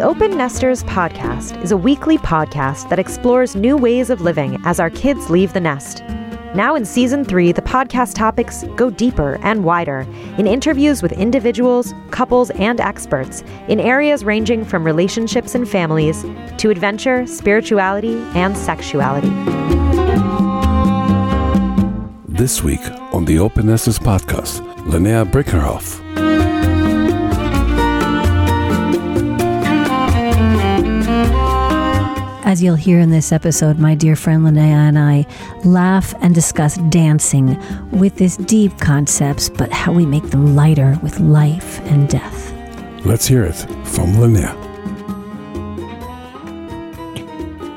The Open Nesters podcast is a weekly podcast that explores new ways of living as our kids leave the nest. Now in season three, the podcast topics go deeper and wider in interviews with individuals, couples, and experts in areas ranging from relationships and families to adventure, spirituality, and sexuality. This week on the Open Nesters podcast, Lynnea Brinkerhoff. As you'll hear in this episode, my dear friend Lynnea and I laugh and discuss dancing with these deep concepts, but how we make them lighter with life and death. Let's hear it from Lynnea.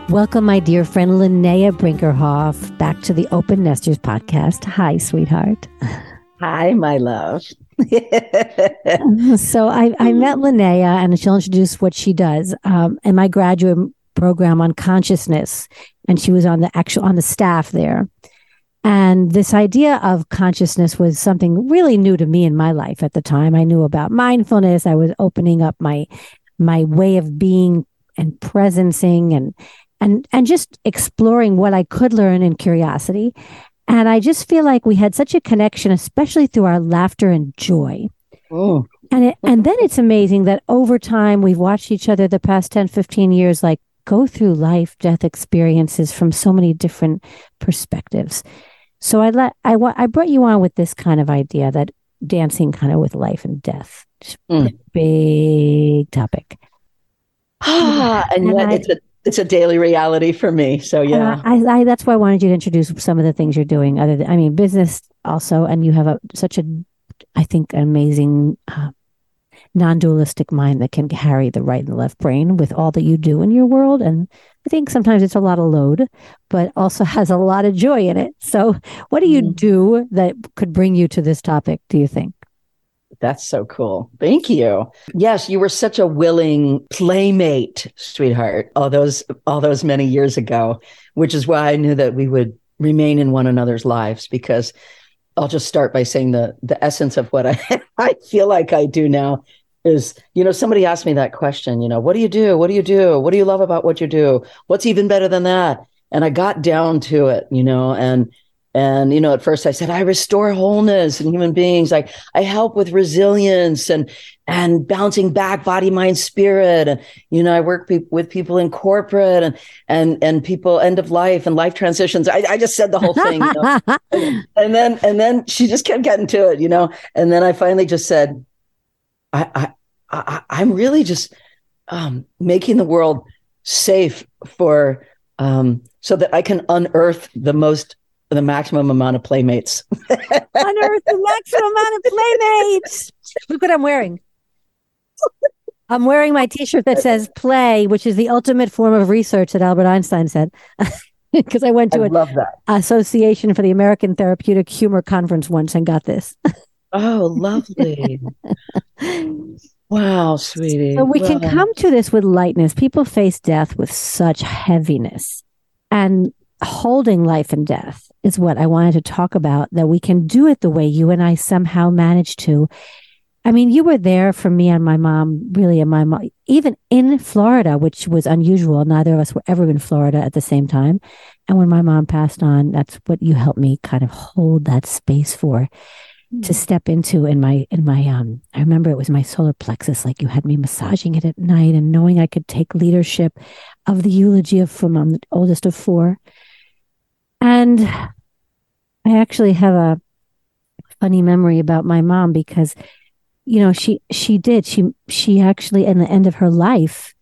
Welcome, my dear friend Lynnea Brinkerhoff, back to the Open Nesters podcast. Hi, sweetheart. Hi, my love. so I, I met Lynnea, and she'll introduce what she does um, in my graduate program on consciousness, and she was on the actual on the staff there. And this idea of consciousness was something really new to me in my life at the time. I knew about mindfulness. I was opening up my my way of being and presencing and and and just exploring what I could learn in curiosity. And I just feel like we had such a connection, especially through our laughter and joy. Oh. And it, and then it's amazing that over time we've watched each other the past 10, 15 years like go through life death experiences from so many different perspectives. So I let I I brought you on with this kind of idea that dancing kind of with life and death. Mm. Big topic. Ah, and, and I, it's a it's a daily reality for me. So yeah, I, I, that's why I wanted you to introduce some of the things you're doing. Other than I mean, business also, and you have a such a, I think, amazing uh, non-dualistic mind that can carry the right and the left brain with all that you do in your world and i think sometimes it's a lot of load but also has a lot of joy in it so what do you mm. do that could bring you to this topic do you think that's so cool. Thank you. Yes, you were such a willing playmate, sweetheart, all those all those many years ago, which is why I knew that we would remain in one another's lives because I'll just start by saying the the essence of what I I feel like I do now is you know somebody asked me that question you know what do you do? What do you do? What do you love about what you do? What's even better than that? And i got down to it you know and and you know at first i said i restore wholeness in human beings. Like i help with resilience and and bouncing back body mind spirit. And you know i work pe- with people in corporate and and and people end of life and life transitions. I, I just said the whole thing you know? and, and then and then she just kept getting to it you know. And then i finally just said I, I, I am really just um, making the world safe for um, so that I can unearth the most the maximum amount of playmates. unearth the maximum amount of playmates. Look what I'm wearing. I'm wearing my T-shirt that says "play," which is the ultimate form of research that Albert Einstein said. Because I went to an Association for the American Therapeutic Humor conference once and got this. Oh, lovely. wow, sweetie. So we can come to this with lightness. People face death with such heaviness. And holding life and death is what I wanted to talk about, that we can do it the way you and I somehow managed to. I mean, you were there for me and my mom, really, and my mom, even in Florida, which was unusual. Neither of us were ever in Florida at the same time. And when my mom passed on, that's what you helped me kind of hold that space for to step into in my in my um I remember it was my solar plexus like you had me massaging it at night and knowing I could take leadership of the eulogy of from I'm the oldest of four. And I actually have a funny memory about my mom because you know she she did. She she actually in the end of her life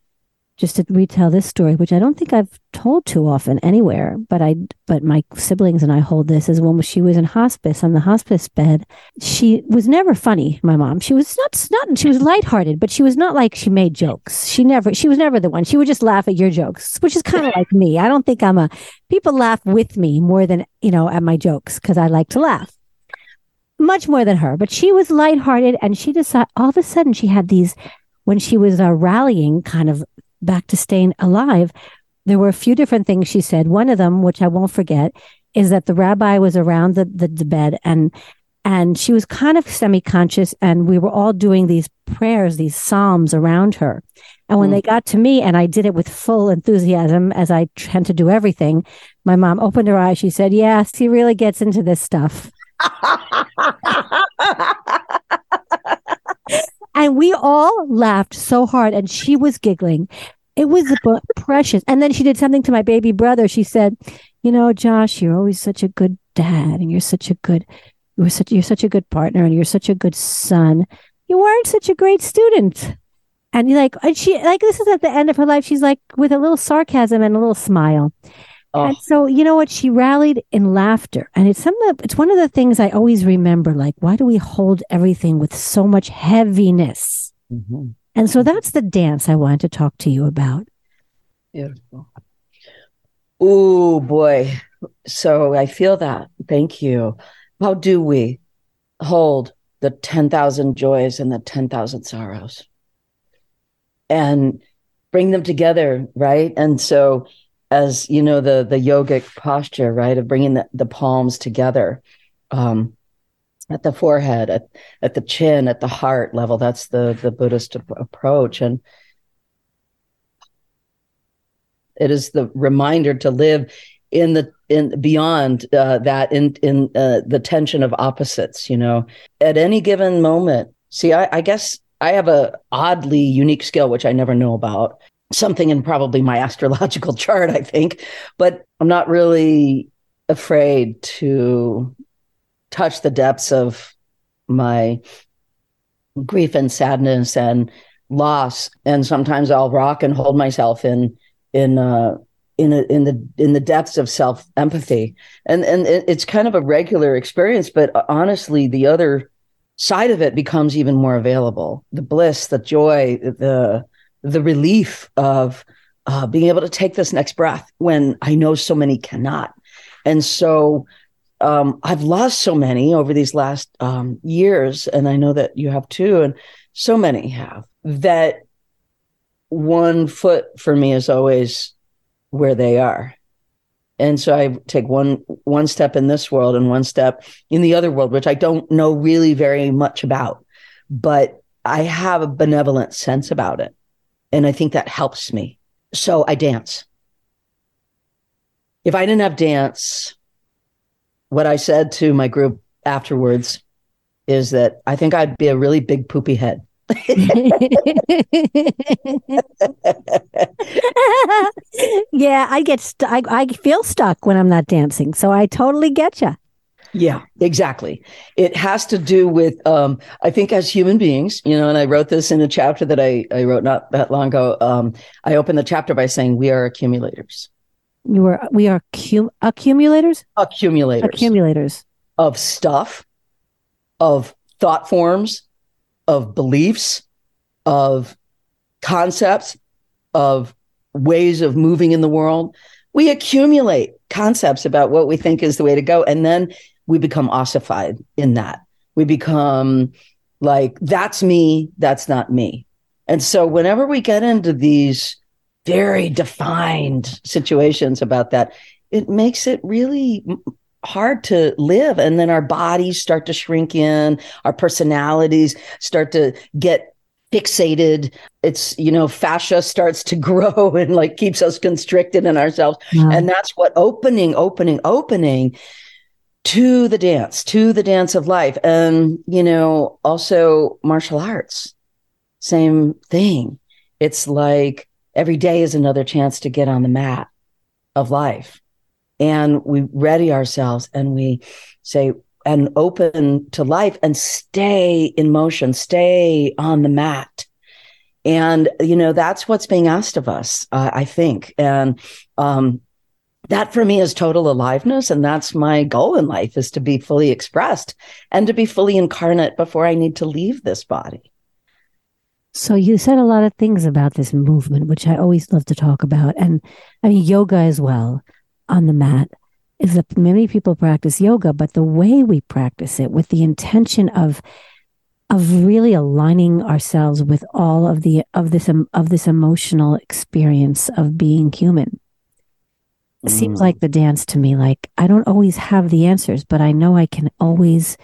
just to retell this story, which I don't think I've told too often anywhere, but I, but my siblings and I hold this as when she was in hospice on the hospice bed. She was never funny. My mom, she was not, not, she was lighthearted, but she was not like she made jokes. She never, she was never the one. She would just laugh at your jokes, which is kind of like me. I don't think I'm a, people laugh with me more than, you know, at my jokes because I like to laugh much more than her, but she was lighthearted and she decided all of a sudden she had these when she was uh, rallying kind of back to staying alive, there were a few different things she said. One of them, which I won't forget, is that the rabbi was around the, the, the bed and and she was kind of semi-conscious and we were all doing these prayers these psalms around her And when mm. they got to me and I did it with full enthusiasm, as I tend to do everything, my mom opened her eyes. She said, Yes, he really gets into this stuff. and we all laughed so hard, and she was giggling. It was precious. And then she did something to my baby brother. She said, "You know, Josh, you're always such a good dad, and you're such a good, you're such you're such a good partner, and you're such a good son. You weren't such a great student." And like, and she like this is at the end of her life. She's like with a little sarcasm and a little smile. Oh. And so, you know what? She rallied in laughter. And it's some of the, it's one of the things I always remember. Like, why do we hold everything with so much heaviness? Mm-hmm. And so that's the dance I wanted to talk to you about. Beautiful. Oh boy. So I feel that. Thank you. How do we hold the 10,000 joys and the 10,000 sorrows and bring them together, right? And so as you know the the yogic posture right of bringing the, the palms together um, at the forehead at, at the chin at the heart level. That's the the buddhist approach. And it is the reminder to live in the in beyond uh, that in in uh, the tension of opposites you know. At any given moment see I, I guess i have a oddly unique skill which i never know about something in probably my astrological chart, I think, but I'm not really afraid to touch the depths of my grief and sadness and loss. And sometimes I'll rock and hold myself in in uh, in a, in the in the depths of self empathy, and and it's kind of a regular experience. But honestly, the other side of it becomes even more available: the bliss, the joy, the the relief of uh, being able to take this next breath when I know so many cannot. And so um, I've lost so many over these last um, years, and I know that you have too, and so many have, that one foot for me is always where they are. And so I take one one step in this world and one step in the other world, which I don't know really very much about, but I have a benevolent sense about it. And I think that helps me. So I dance. If I didn't have dance, what I said to my group afterwards is that I think I'd be a really big poopy head. yeah, I get I, I feel stuck when I'm not dancing. So I totally get you. Yeah, exactly. It has to do with, um, I think, as human beings, you know, and I wrote this in a chapter that I, I wrote not that long ago. Um, I opened the chapter by saying we are accumulators. You are, we are cum- accumulators? Accumulators. Accumulators. Of stuff, of thought forms, of beliefs, of concepts, of ways of moving in the world. We accumulate concepts about what we think is the way to go. And then we become ossified in that. We become like, that's me, that's not me. And so whenever we get into these very defined situations about that, it makes it really hard to live. And then our bodies start to shrink in, our personalities start to get fixated. It's, you know, fascia starts to grow and like keeps us constricted in ourselves. Yeah. And that's what opening, opening, opening to the dance, to the dance of life. And, you know, also martial arts, same thing. It's like every day is another chance to get on the mat of life. And we ready ourselves and we say, and open to life and stay in motion, stay on the mat. And, you know, that's what's being asked of us, uh, I think. And, um, that for me is total aliveness and that's my goal in life is to be fully expressed and to be fully incarnate before i need to leave this body. So you said a lot of things about this movement which i always love to talk about. And i mean yoga as well on the mat is that many people practice yoga but the way we practice it with the intention of of really aligning ourselves with all of the of this of this emotional experience of being human seems mm. like the dance to me. Like I don't always have the answers, but I know I can always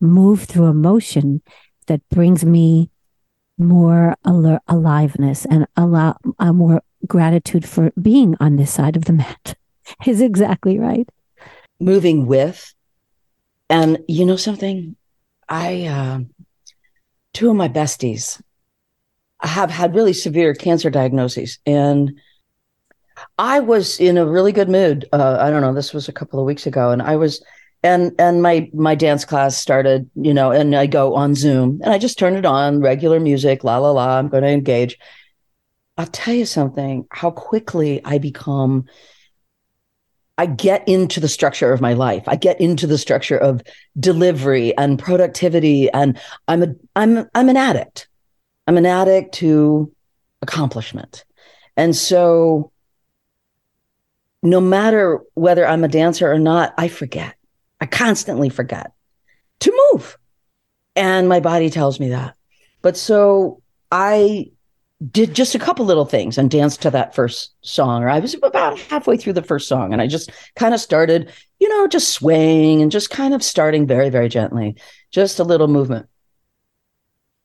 move through emotion that brings me more alert, aliveness and a more gratitude for being on this side of the mat is exactly right. Moving with, and you know something, I uh, two of my besties have had really severe cancer diagnoses, and I was in a really good mood. Uh, I don't know. This was a couple of weeks ago, and I was and and my my dance class started you know and i go on zoom and i just turn it on regular music la la la i'm going to engage i'll tell you something how quickly i become i get into the structure of my life i get into the structure of delivery and productivity and i'm a i'm i'm an addict i'm an addict to accomplishment and so no matter whether i'm a dancer or not i forget I constantly forget to move. And my body tells me that. But so I did just a couple little things and danced to that first song, or I was about halfway through the first song. And I just kind of started, you know, just swaying and just kind of starting very, very gently, just a little movement.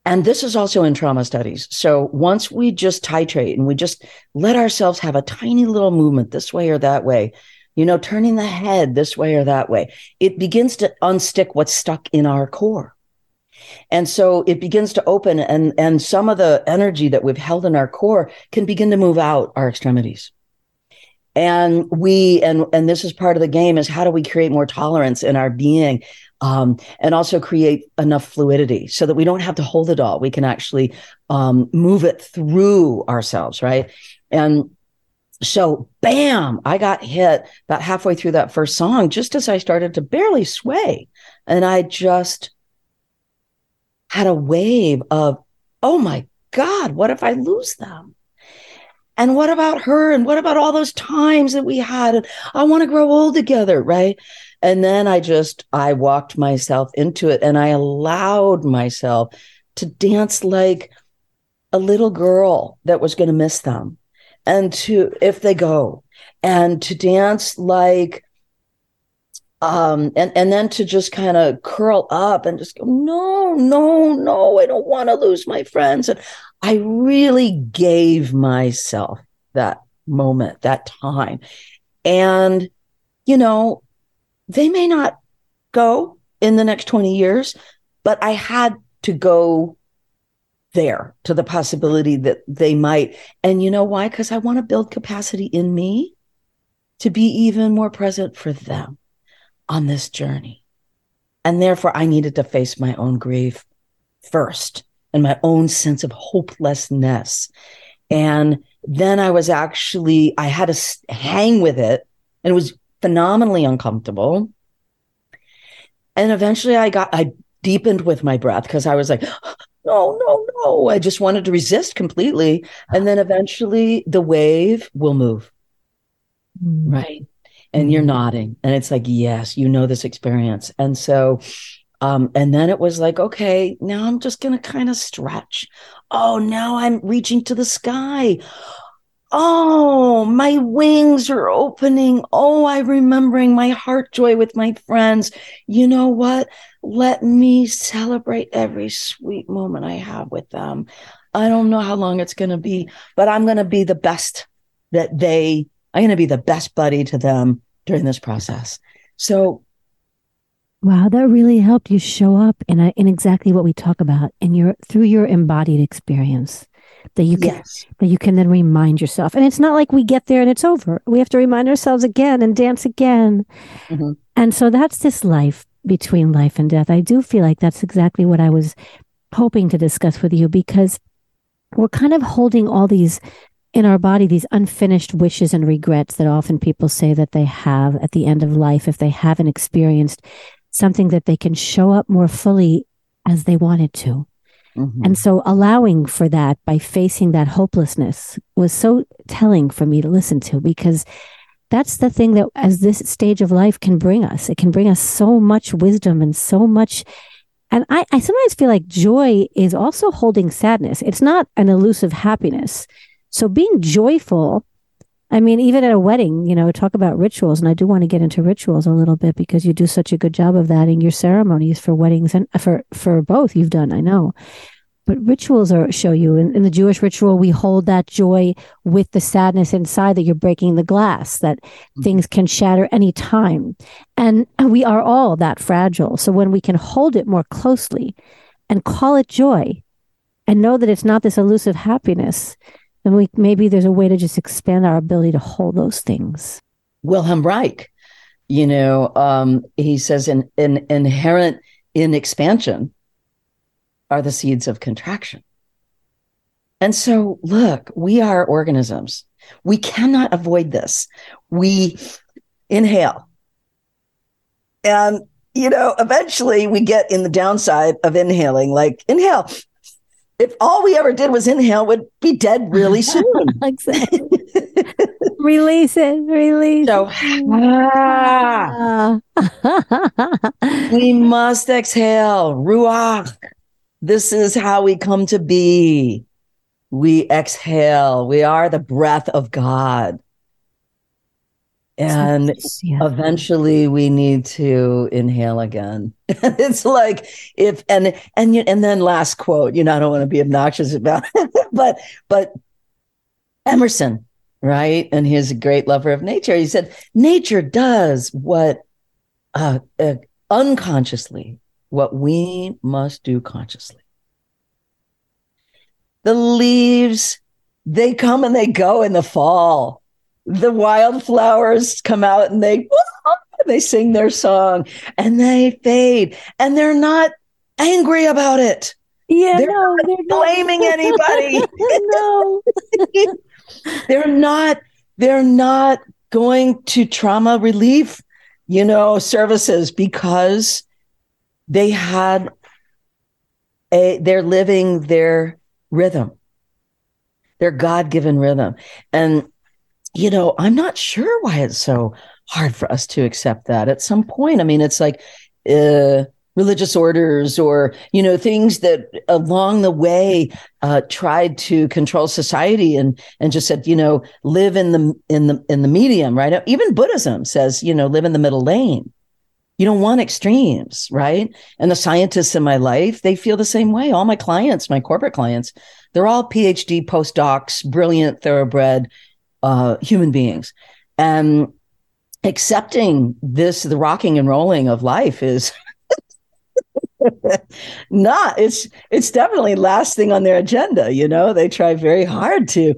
And this is also in trauma studies. So once we just titrate and we just let ourselves have a tiny little movement this way or that way, you know, turning the head this way or that way. It begins to unstick what's stuck in our core. And so it begins to open and, and some of the energy that we've held in our core can begin to move out our extremities. And we, and, and this is part of the game is how do we create more tolerance in our being? Um, and also create enough fluidity so that we don't have to hold it all. We can actually um, move it through ourselves, right? And so, bam, I got hit about halfway through that first song, just as I started to barely sway. And I just had a wave of, oh my God, what if I lose them? And what about her? And what about all those times that we had? And I want to grow old together, right? And then I just, I walked myself into it and I allowed myself to dance like a little girl that was going to miss them and to if they go and to dance like um and and then to just kind of curl up and just go no no no i don't want to lose my friends. And i really gave myself that moment that time. And you know they may not go in the next 20 years but i had to go there to the possibility that they might. And you know why? Because I want to build capacity in me to be even more present for them on this journey. And therefore, I needed to face my own grief first and my own sense of hopelessness. And then I was actually, I had to hang with it and it was phenomenally uncomfortable. And eventually I got, I deepened with my breath because I was like, no, no, no. I just wanted to resist completely. And then eventually the wave will move. Mm. Right. And you're mm-hmm. nodding. And it's like, yes, you know this experience. And so, um, and then it was like, okay, now I'm just going to kind of stretch. Oh, now I'm reaching to the sky. Oh, my wings are opening. Oh, I'm remembering my heart joy with my friends. You know what? Let me celebrate every sweet moment I have with them. I don't know how long it's going to be, but I'm going to be the best that they, I'm going to be the best buddy to them during this process. So, wow, that really helped you show up in a, in exactly what we talk about in your through your embodied experience that you can yes. that you can then remind yourself. And it's not like we get there and it's over. We have to remind ourselves again and dance again. Mm-hmm. And so that's this life between life and death. I do feel like that's exactly what I was hoping to discuss with you because we're kind of holding all these in our body these unfinished wishes and regrets that often people say that they have at the end of life if they haven't experienced something that they can show up more fully as they wanted to. Mm-hmm. And so allowing for that by facing that hopelessness was so telling for me to listen to because that's the thing that as this stage of life can bring us it can bring us so much wisdom and so much and I, I sometimes feel like joy is also holding sadness it's not an elusive happiness so being joyful i mean even at a wedding you know talk about rituals and i do want to get into rituals a little bit because you do such a good job of that in your ceremonies for weddings and for for both you've done i know but rituals are show you in, in, the Jewish ritual, we hold that joy with the sadness inside that you're breaking the glass, that mm-hmm. things can shatter any time. And, and we are all that fragile. So when we can hold it more closely and call it joy and know that it's not this elusive happiness, then we maybe there's a way to just expand our ability to hold those things. Wilhelm Reich, you know, um, he says in, in inherent in expansion are the seeds of contraction. And so, look, we are organisms. We cannot avoid this. We inhale. And, you know, eventually we get in the downside of inhaling, like inhale. If all we ever did was inhale, would be dead really soon. exactly. release it, release. So, ah, we must exhale, ruach. This is how we come to be. We exhale. We are the breath of God. And yeah. eventually we need to inhale again. it's like if and and and then last quote, you know, I don't want to be obnoxious about it, but but Emerson, right? And he's a great lover of nature. He said, nature does what uh, uh unconsciously what we must do consciously. The leaves, they come and they go in the fall. The wildflowers come out and they they sing their song and they fade and they're not angry about it. Yeah, they're no, not they're blaming not. anybody. no. they're not they're not going to trauma relief, you know, services because they had a they're living their rhythm their god-given rhythm and you know i'm not sure why it's so hard for us to accept that at some point i mean it's like uh, religious orders or you know things that along the way uh, tried to control society and and just said you know live in the in the in the medium right even buddhism says you know live in the middle lane you don't want extremes, right? And the scientists in my life, they feel the same way. All my clients, my corporate clients, they're all PhD postdocs, brilliant, thoroughbred uh, human beings. And accepting this, the rocking and rolling of life is not, it's, it's definitely last thing on their agenda. You know, they try very hard to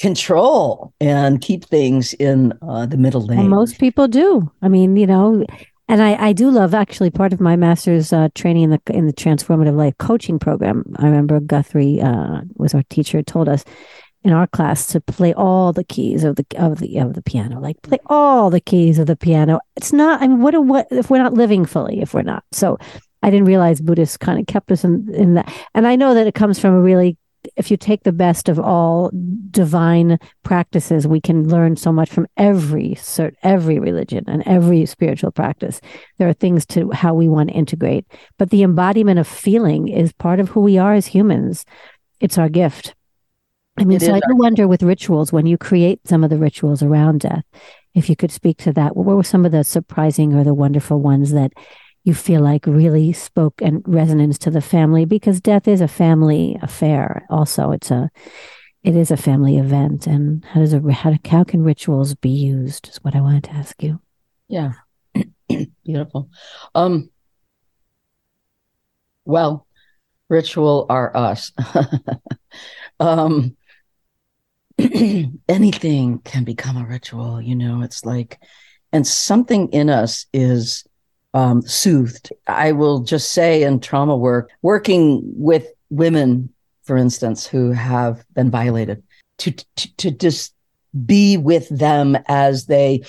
control and keep things in uh, the middle lane. Well, most people do. I mean, you know, and I, I do love actually part of my master's uh, training in the in the transformative life coaching program. I remember Guthrie uh, was our teacher told us in our class to play all the keys of the of the of the piano, like play all the keys of the piano. It's not. I mean, what what if we're not living fully? If we're not, so I didn't realize Buddhists kind of kept us in in that. And I know that it comes from a really if you take the best of all divine practices, we can learn so much from every cert, every religion and every spiritual practice. There are things to how we want to integrate, but the embodiment of feeling is part of who we are as humans. It's our gift. I mean, it so I do wonder with rituals when you create some of the rituals around death, if you could speak to that. What were some of the surprising or the wonderful ones that you feel like really spoke and resonance to the family? Because death is a family affair also. It's a it is a family event and how does a how, how can rituals be used is what i wanted to ask you. Yeah. Beautiful. Um well ritual are us. Um anything can become a ritual you know it's like and something in us is um, soothed. I will just say in trauma work, working with women, for instance, who have been violated, to, to, to just be with them as they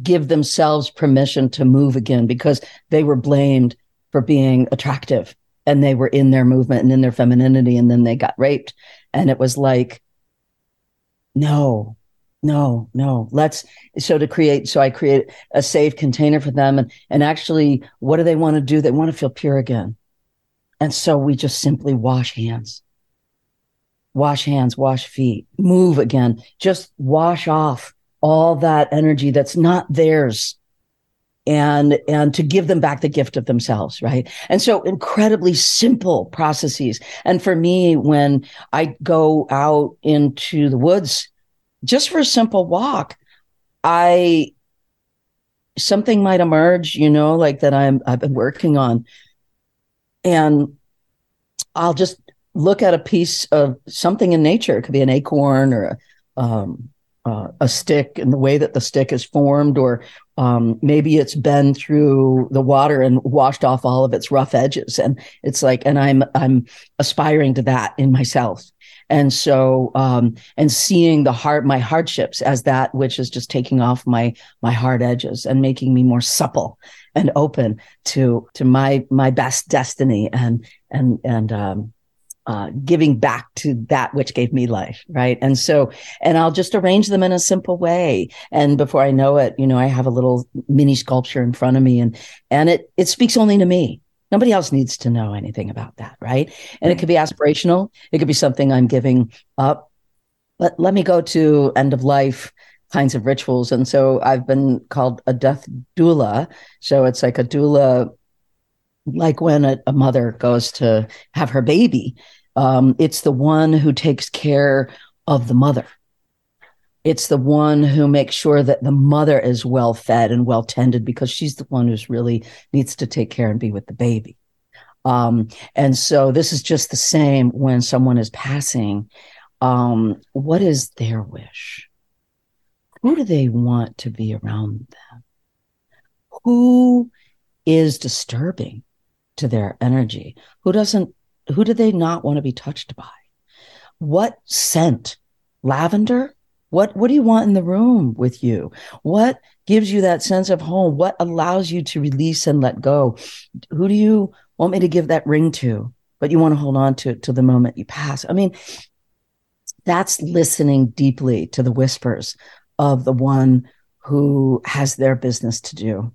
give themselves permission to move again because they were blamed for being attractive and they were in their movement and in their femininity and then they got raped and it was like no no no let's so to create so i create a safe container for them. And and actually what do they want to do? They want to feel pure again. And so we just simply wash hands. Wash hands wash feet move again. Just wash off all that energy that's not theirs and and to give them back the gift of themselves right? And so incredibly simple processes. And for me when i go out into the woods just for a simple walk i something might emerge you know like that i'm i've been working on. And i'll just look at a piece of something in nature. It could be an acorn or a um, uh, a stick and the way that the stick is formed, or um, maybe it's been through the water and washed off all of its rough edges. And it's like, and I'm I'm aspiring to that in myself. And so, um, and seeing the hard my hardships as that which is just taking off my my hard edges and making me more supple and open to to my my best destiny and and and um, uh, giving back to that which gave me life, right? And so, and I'll just arrange them in a simple way. And before I know it, you know, I have a little mini sculpture in front of me, and and it it speaks only to me. Nobody else needs to know anything about that, right? And it could be aspirational. It could be something I'm giving up. But let me go to end of life kinds of rituals. And so I've been called a death doula. So it's like a doula like when a, a, mother goes to have her baby, um, it's the one who takes care of the mother. It's the one who makes sure that the mother is well fed and well tended because she's the one who's really needs to take care and be with the baby. Um, and so this is just the same when someone is passing. Um, what is their wish? Who do they want to be around them? Who is disturbing to their energy? Who doesn't, who do they not want to be touched by? What scent? Lavender? What, what do you want in the room with you? What gives you that sense of home? What allows you to release and let go? Who do you want me to give that ring to? But you want to hold on to it to the moment you pass. I mean, that's listening deeply to the whispers of the one who has their business to do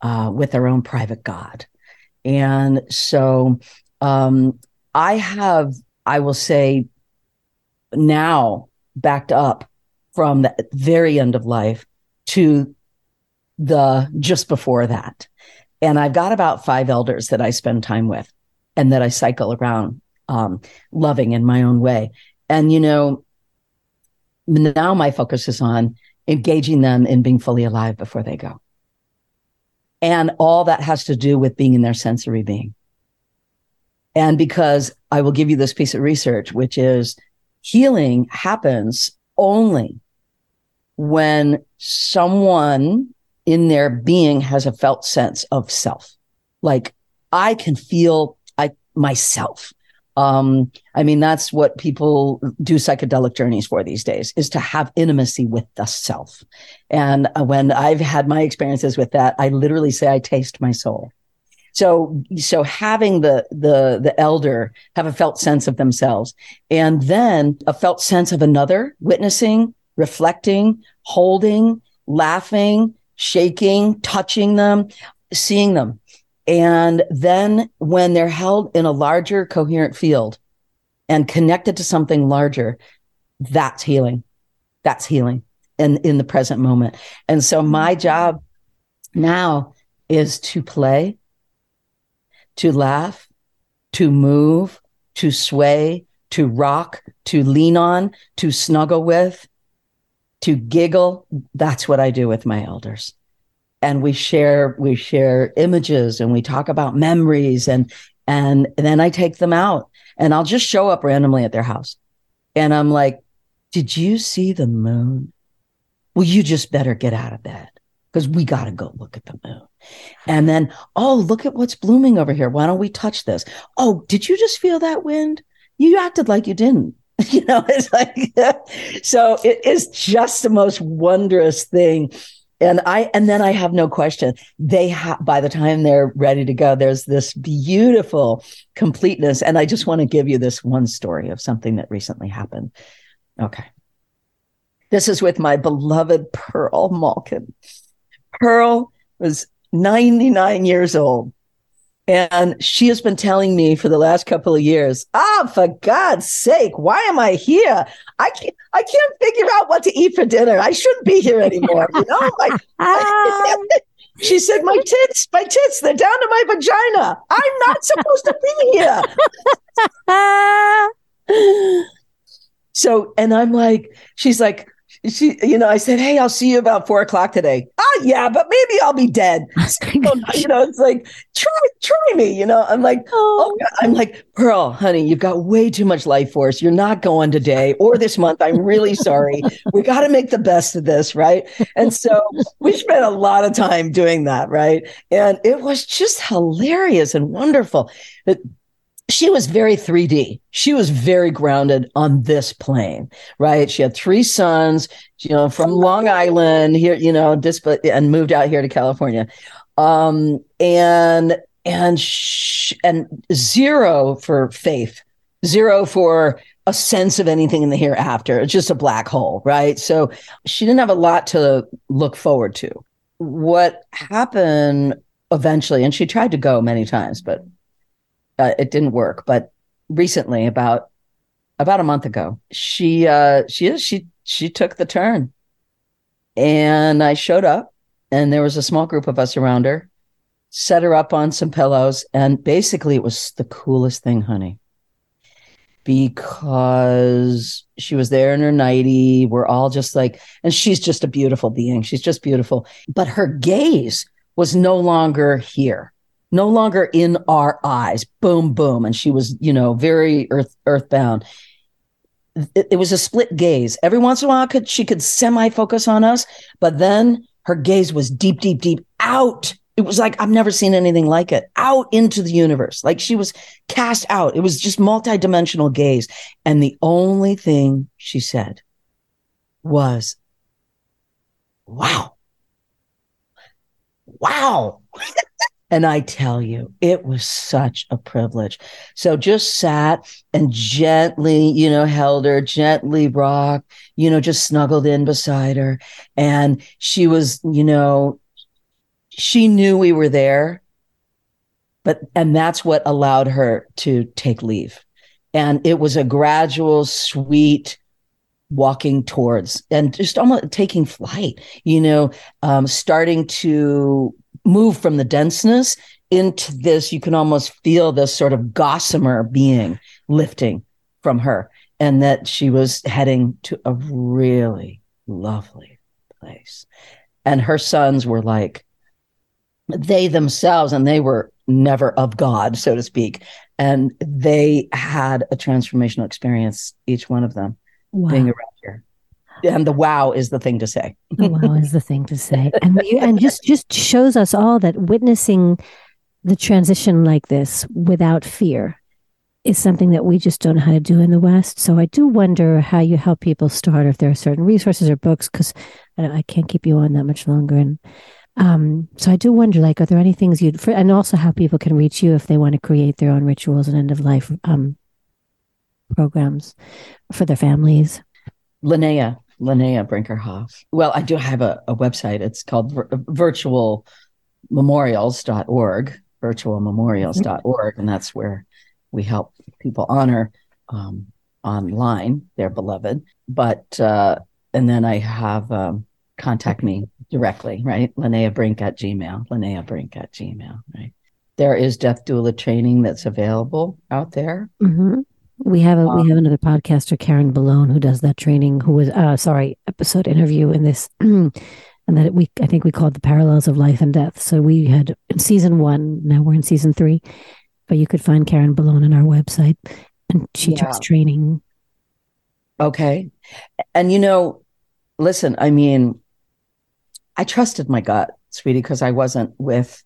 uh, with their own private God. And so um, I have, I will say, now backed up from the very end of life to the just before that. And I've got about five elders that I spend time with and that I cycle around um, loving in my own way. And, you know, now my focus is on engaging them in being fully alive before they go. And all that has to do with being in their sensory being. And because I will give you this piece of research, which is healing happens only when someone in their being has a felt sense of self. Like I can feel I myself. Um, I mean, that's what people do psychedelic journeys for these days is to have intimacy with the self. And uh, when I've had my experiences with that, I literally say, I taste my soul. So, so having the, the, the elder have a felt sense of themselves and then a felt sense of another witnessing, reflecting, holding, laughing, shaking, touching them, seeing them and then when they're held in a larger coherent field and connected to something larger, that's healing. That's healing in, in the present moment. And so my mm-hmm. job now is to play, to laugh, to move, to sway, to rock, to lean on, to snuggle with, to giggle. That's what I do with my elders and we share we share images and we talk about memories and and then I take them out and I'll just show up randomly at their house. And I'm like, "Did you see the moon? Well, you just better get out of bed because we got to go look at the moon." And then, "Oh, look at what's blooming over here. Why don't we touch this?" "Oh, did you just feel that wind? You acted like you didn't." you know, it's like so it is just the most wondrous thing and I and then I have no question. They have by the time they're ready to go, there's this beautiful completeness. And I just want to give you this one story of something that recently happened. Okay. This is with my beloved Pearl Malkin. Pearl was 99 years old. And she has been telling me for the last couple of years, ah, oh, for God's sake, why am I here? I can't, I can't figure out what to eat for dinner. I shouldn't be here anymore. You know, like, She said, My tits, my tits, they're down to my vagina. I'm not supposed to be here. so, and I'm like, she's like, she, you know, I said, Hey, I'll see you about four o'clock today. Oh, yeah, but maybe I'll be dead. you know, it's like, try, try me, you know. I'm like, oh, oh I'm like, Pearl, honey, you've got way too much life force. You're not going today or this month. I'm really sorry. we got to make the best of this, right? And so we spent a lot of time doing that, right? And it was just hilarious and wonderful. It, she was very 3D. She was very grounded on this plane, right? She had three sons, you know, from Long Island here, you know, disp- and moved out here to California. Um, and and sh- and zero for faith, zero for a sense of anything in the hereafter. It's just a black hole, right? So she didn't have a lot to look forward to. What happened eventually, and she tried to go many times, but uh, it didn't work. But recently, about about a month ago, she uh, she she she took the turn, and I showed up, and there was a small group of us around her. Set her up on some pillows, and basically, it was the coolest thing, honey. Because she was there in her nightie. We're all just like, and she's just a beautiful being. She's just beautiful. But her gaze was no longer here no longer in our eyes. Boom, boom. And she was, you know, very earth earthbound. It, it was a split gaze. Every once in a while, could she could semi focus on us, but then her gaze was deep, deep, deep out. It was like I've never seen anything like it. Out into the universe, like she was cast out. It was just multi-dimensional gaze, and the only thing she said was, "Wow, wow." And I tell you, it was such a privilege. So just sat and gently, you know, held her, gently rocked, you know, just snuggled in beside her. And she was, you know, she knew we were there, but, and that's what allowed her to take leave. And it was a gradual, sweet, walking towards and just almost taking flight, you know, um, starting to move from the denseness into this, you can almost feel this sort of gossamer being lifting from her, and that she was heading to a really lovely place. And her sons were like, they themselves, and they were never of God, so to speak. And they had a transformational experience, each one of them wow. being around here and the wow is the thing to say. the wow is the thing to say, and and just just shows us all that witnessing the transition like this without fear is something that we just don't know how to do in the West. So I do wonder how you help people start, if there are certain resources or books, because I, I, can't keep you on that much longer. And um, so I do wonder, like, are there any things you'd, for, and also how people can reach you if they want to create their own rituals and end of life um, programs for their families? Lynnea, Lynnea Brinkerhoff. Well, I do have a, a website. It's called vir- virtualmemorials.org, virtualmemorials.org, and that's where we help people honor um, online their beloved. But, uh, and then I have um, contact me directly, right? Lynnea Brink at Gmail, Lynnea Brink at Gmail, right? There is death doula training that's available out there. Mm-hmm. We have a um, we have another podcaster, Karen Balone, who does that training. Who was uh, sorry episode interview in this, and that we I think we called the parallels of life and death. So we had in season one. Now we're in season three, but you could find Karen Balone on our website, and she yeah. does training. Okay, and you know, listen, I mean, I trusted my gut, sweetie, because I wasn't with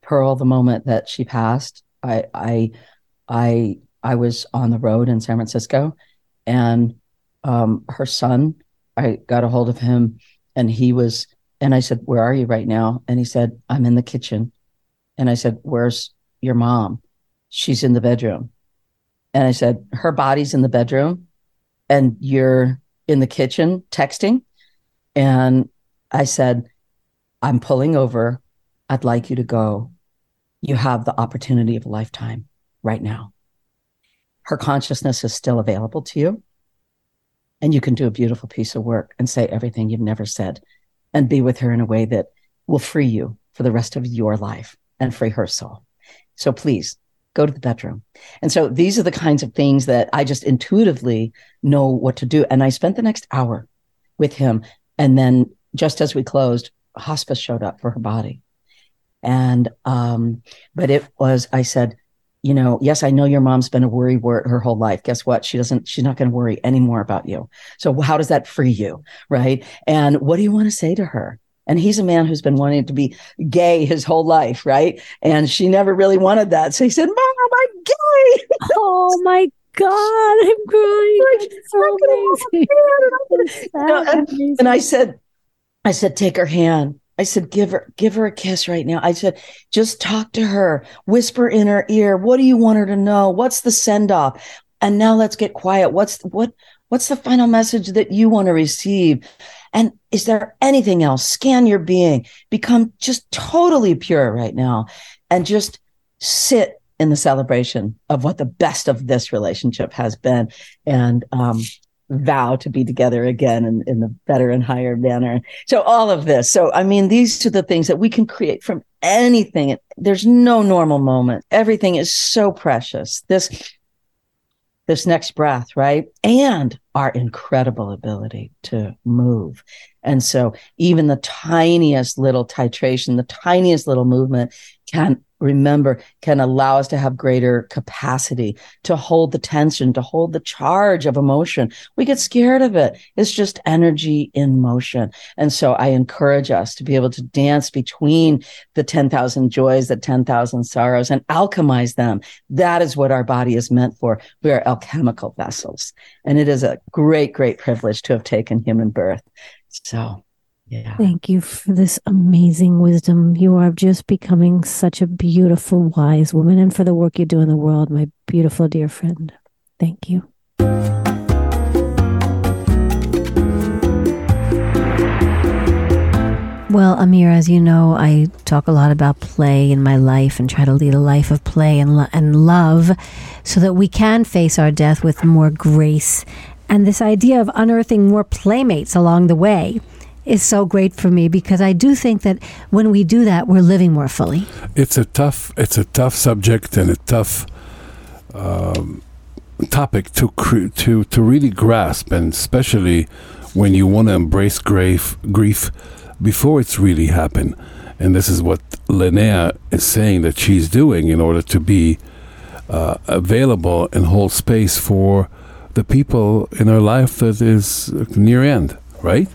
Pearl the moment that she passed. I I I I was on the road in San Francisco, and um, her son, I got a hold of him, and he was, and I said, "Where are you right now?" And he said, "I'm in the kitchen." And I said, "Where's your mom?" She's in the bedroom. And I said, "Her body's in the bedroom, and you're in the kitchen texting." And I said, "I'm pulling over. I'd like you to go. You have the opportunity of a lifetime right now." Her consciousness is still available to you. And you can do a beautiful piece of work and say everything you've never said and be with her in a way that will free you for the rest of your life and free her soul. So please go to the bedroom. And so these are the kinds of things that I just intuitively know what to do. And I spent the next hour with him. And then just as we closed, hospice showed up for her body. And, um, but it was, I said, you know, yes, I know your mom's been a worry word her whole life. Guess what? She doesn't, she's not going to worry anymore about you. So how does that free you? Right. And what do you want to say to her? And he's a man who's been wanting to be gay his whole life, right? And she never really wanted that. So he said, Mom, I'm gay. Oh my God, I'm crying. so amazing. and, and, and I said, I said, take her hand. I said, give her, give her a kiss right now. I said, just talk to her, whisper in her ear. What do you want her to know? What's the send off? And now let's get quiet. What's what, what's the final message that you want to receive? And is there anything else? Scan your being, become just totally pure right now and just sit in the celebration of what the best of this relationship has been. And, um, vow to be together again in, in the better and higher manner. So all of this. So, I mean, these are the things that we can create from anything. There's no normal moment. Everything is so precious. This, this next breath, right? And our incredible ability to move. And so even the tiniest little titration, the tiniest little movement can remember can allow us to have greater capacity to hold the tension, to hold the charge of emotion. We get scared of it. It's just energy in motion. And so I encourage us to be able to dance between the 10,000 joys, the 10,000 sorrows and alchemize them. That is what our body is meant for. We are alchemical vessels. And it is a great, great privilege to have taken human birth. So yeah. Thank you for this amazing wisdom. You are just becoming such a beautiful, wise woman, and for the work you do in the world, my beautiful dear friend. Thank you. Well, Amir, as you know, I talk a lot about play in my life and try to lead a life of play and, lo- and love so that we can face our death with more grace. And this idea of unearthing more playmates along the way is so great for me because I do think that when we do that, we're living more fully. It's a tough, it's a tough subject and a tough um, topic to cre- to to really grasp, and especially when you want to embrace grief, grief before it's really happened. And this is what Lynnea is saying that she's doing in order to be uh, available and hold space for the people in her life that is near end, right?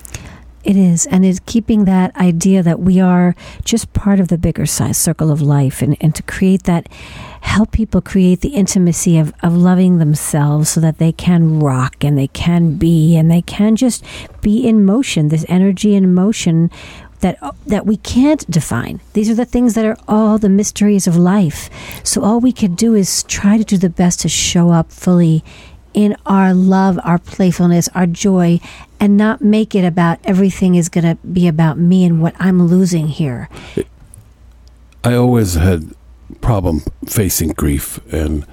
It is. And it's keeping that idea that we are just part of the bigger size circle of life and, and to create that, help people create the intimacy of, of loving themselves so that they can rock and they can be and they can just be in motion, this energy in motion that that we can't define. These are the things that are all the mysteries of life. So all we can do is try to do the best to show up fully in our love, our playfulness, our joy, and not make it about everything is going to be about me and what I'm losing here. I always had problem facing grief and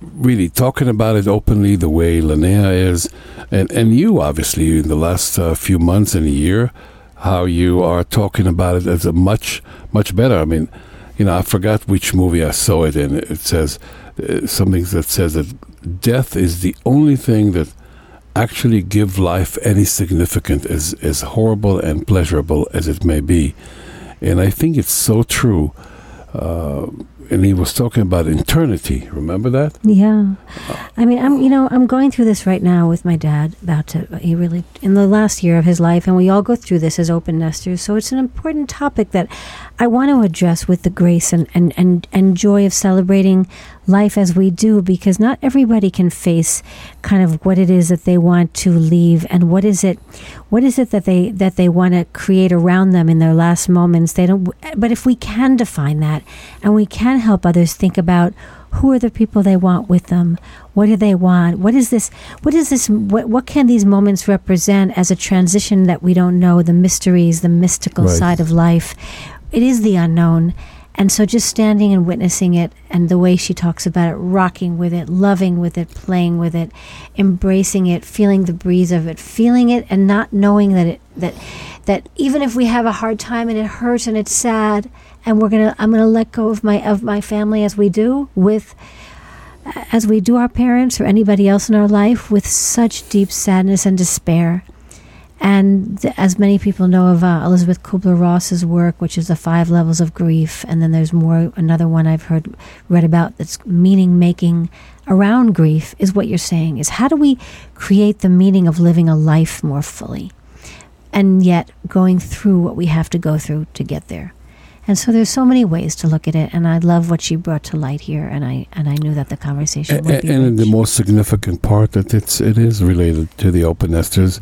really talking about it openly the way Lynnea is, and and you obviously in the last uh, few months and a year, how you are talking about it as a much much better. I mean, you know, I forgot which movie I saw it in. It says uh, something that says that death is the only thing that actually give life any significance as, as horrible and pleasurable as it may be. And I think it's so true. Uh, and he was talking about eternity. Remember that? Yeah. I mean, I'm you know I'm going through this right now with my dad. About to he really in the last year of his life, and we all go through this as open nesters. So it's an important topic that I want to address with the grace and and and, and joy of celebrating life as we do, because not everybody can face kind of what it is that they want to leave, and what is it, what is it that they that they want to create around them in their last moments. They don't. But if we can define that, and we can help others think about who are the people they want with them what do they want what is this what is this what, what can these moments represent as a transition that we don't know the mysteries the mystical right. side of life it is the unknown And so just standing and witnessing it and the way she talks about it, rocking with it, loving with it, playing with it, embracing it, feeling the breeze of it, feeling it and not knowing that it that that even if we have a hard time and it hurts and it's sad and we're to I'm to let go of my of my family as we do with as we do our parents or anybody else in our life with such deep sadness and despair. And as many people know of uh, Elisabeth Kübler-Ross's work, which is the five levels of grief, and then there's more. Another one I've heard read about that's meaning making around grief is what you're saying is how do we create the meaning of living a life more fully, and yet going through what we have to go through to get there. And so there's so many ways to look at it, and I love what she brought to light here, and I and I knew that the conversation and, would be and the most significant part that it's it is related to the open nesters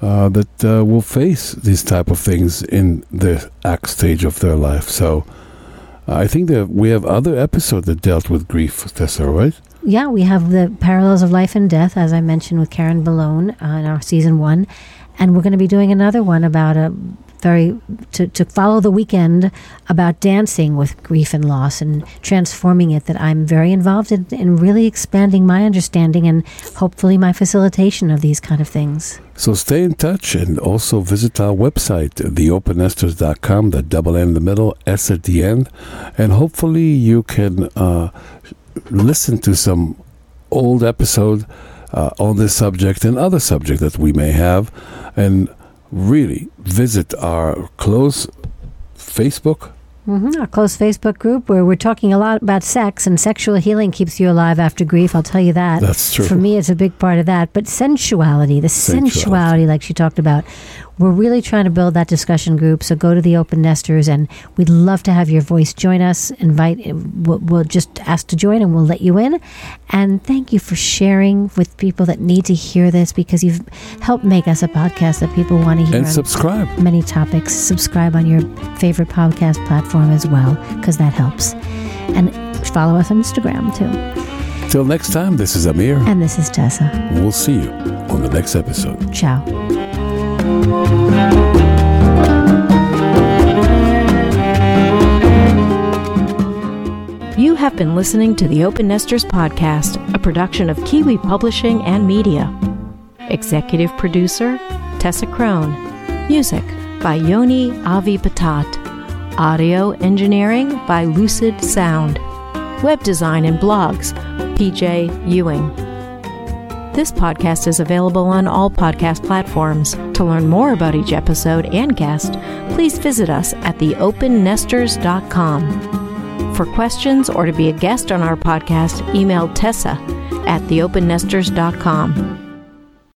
uh, that uh, will face these type of things in the act stage of their life. So I think that we have other episodes that dealt with grief, Tessa, right? Yeah, we have the parallels of life and death, as I mentioned with Karen Balone uh, in our season one, and we're going to be doing another one about a very to, to follow the weekend about dancing with grief and loss and transforming it. That I'm very involved in, in really expanding my understanding and hopefully my facilitation of these kind of things. So stay in touch and also visit our website, theopennesters.com, the double N in the middle, S at the end. And hopefully you can uh, listen to some old episode uh, on this subject and other subject that we may have. And really visit our close Facebook Mm-hmm. Our close Facebook group where we're talking a lot about sex and sexual healing keeps you alive after grief. I'll tell you that. That's true. For me, it's a big part of that. But sensuality, the sensuality, Sensuality. like she talked about, we're really trying to build that discussion group. So go to the Open Nesters, and we'd love to have your voice join us. Invite, we'll, we'll just ask to join, and we'll let you in. And thank you for sharing with people that need to hear this because you've helped make us a podcast that people want to hear. and subscribe. many topics. Subscribe on your favorite podcast platform as well, because that helps. And follow us on Instagram too. Till next time, this is Amir. And this is Tessa. We'll see you on the next episode. Ciao. You have been listening to the Open Nesters Podcast, a production of Kiwi Publishing and Media. Executive producer, Tessa Crone. Music by Yoni Avi Patat. Audio engineering by Lucid Sound. Web design and blogs, PJ Ewing. This podcast is available on all podcast platforms. To learn more about each episode and guest, please visit us at theopennesters.com. For questions or to be a guest on our podcast, email Tessa at theopennesters.com.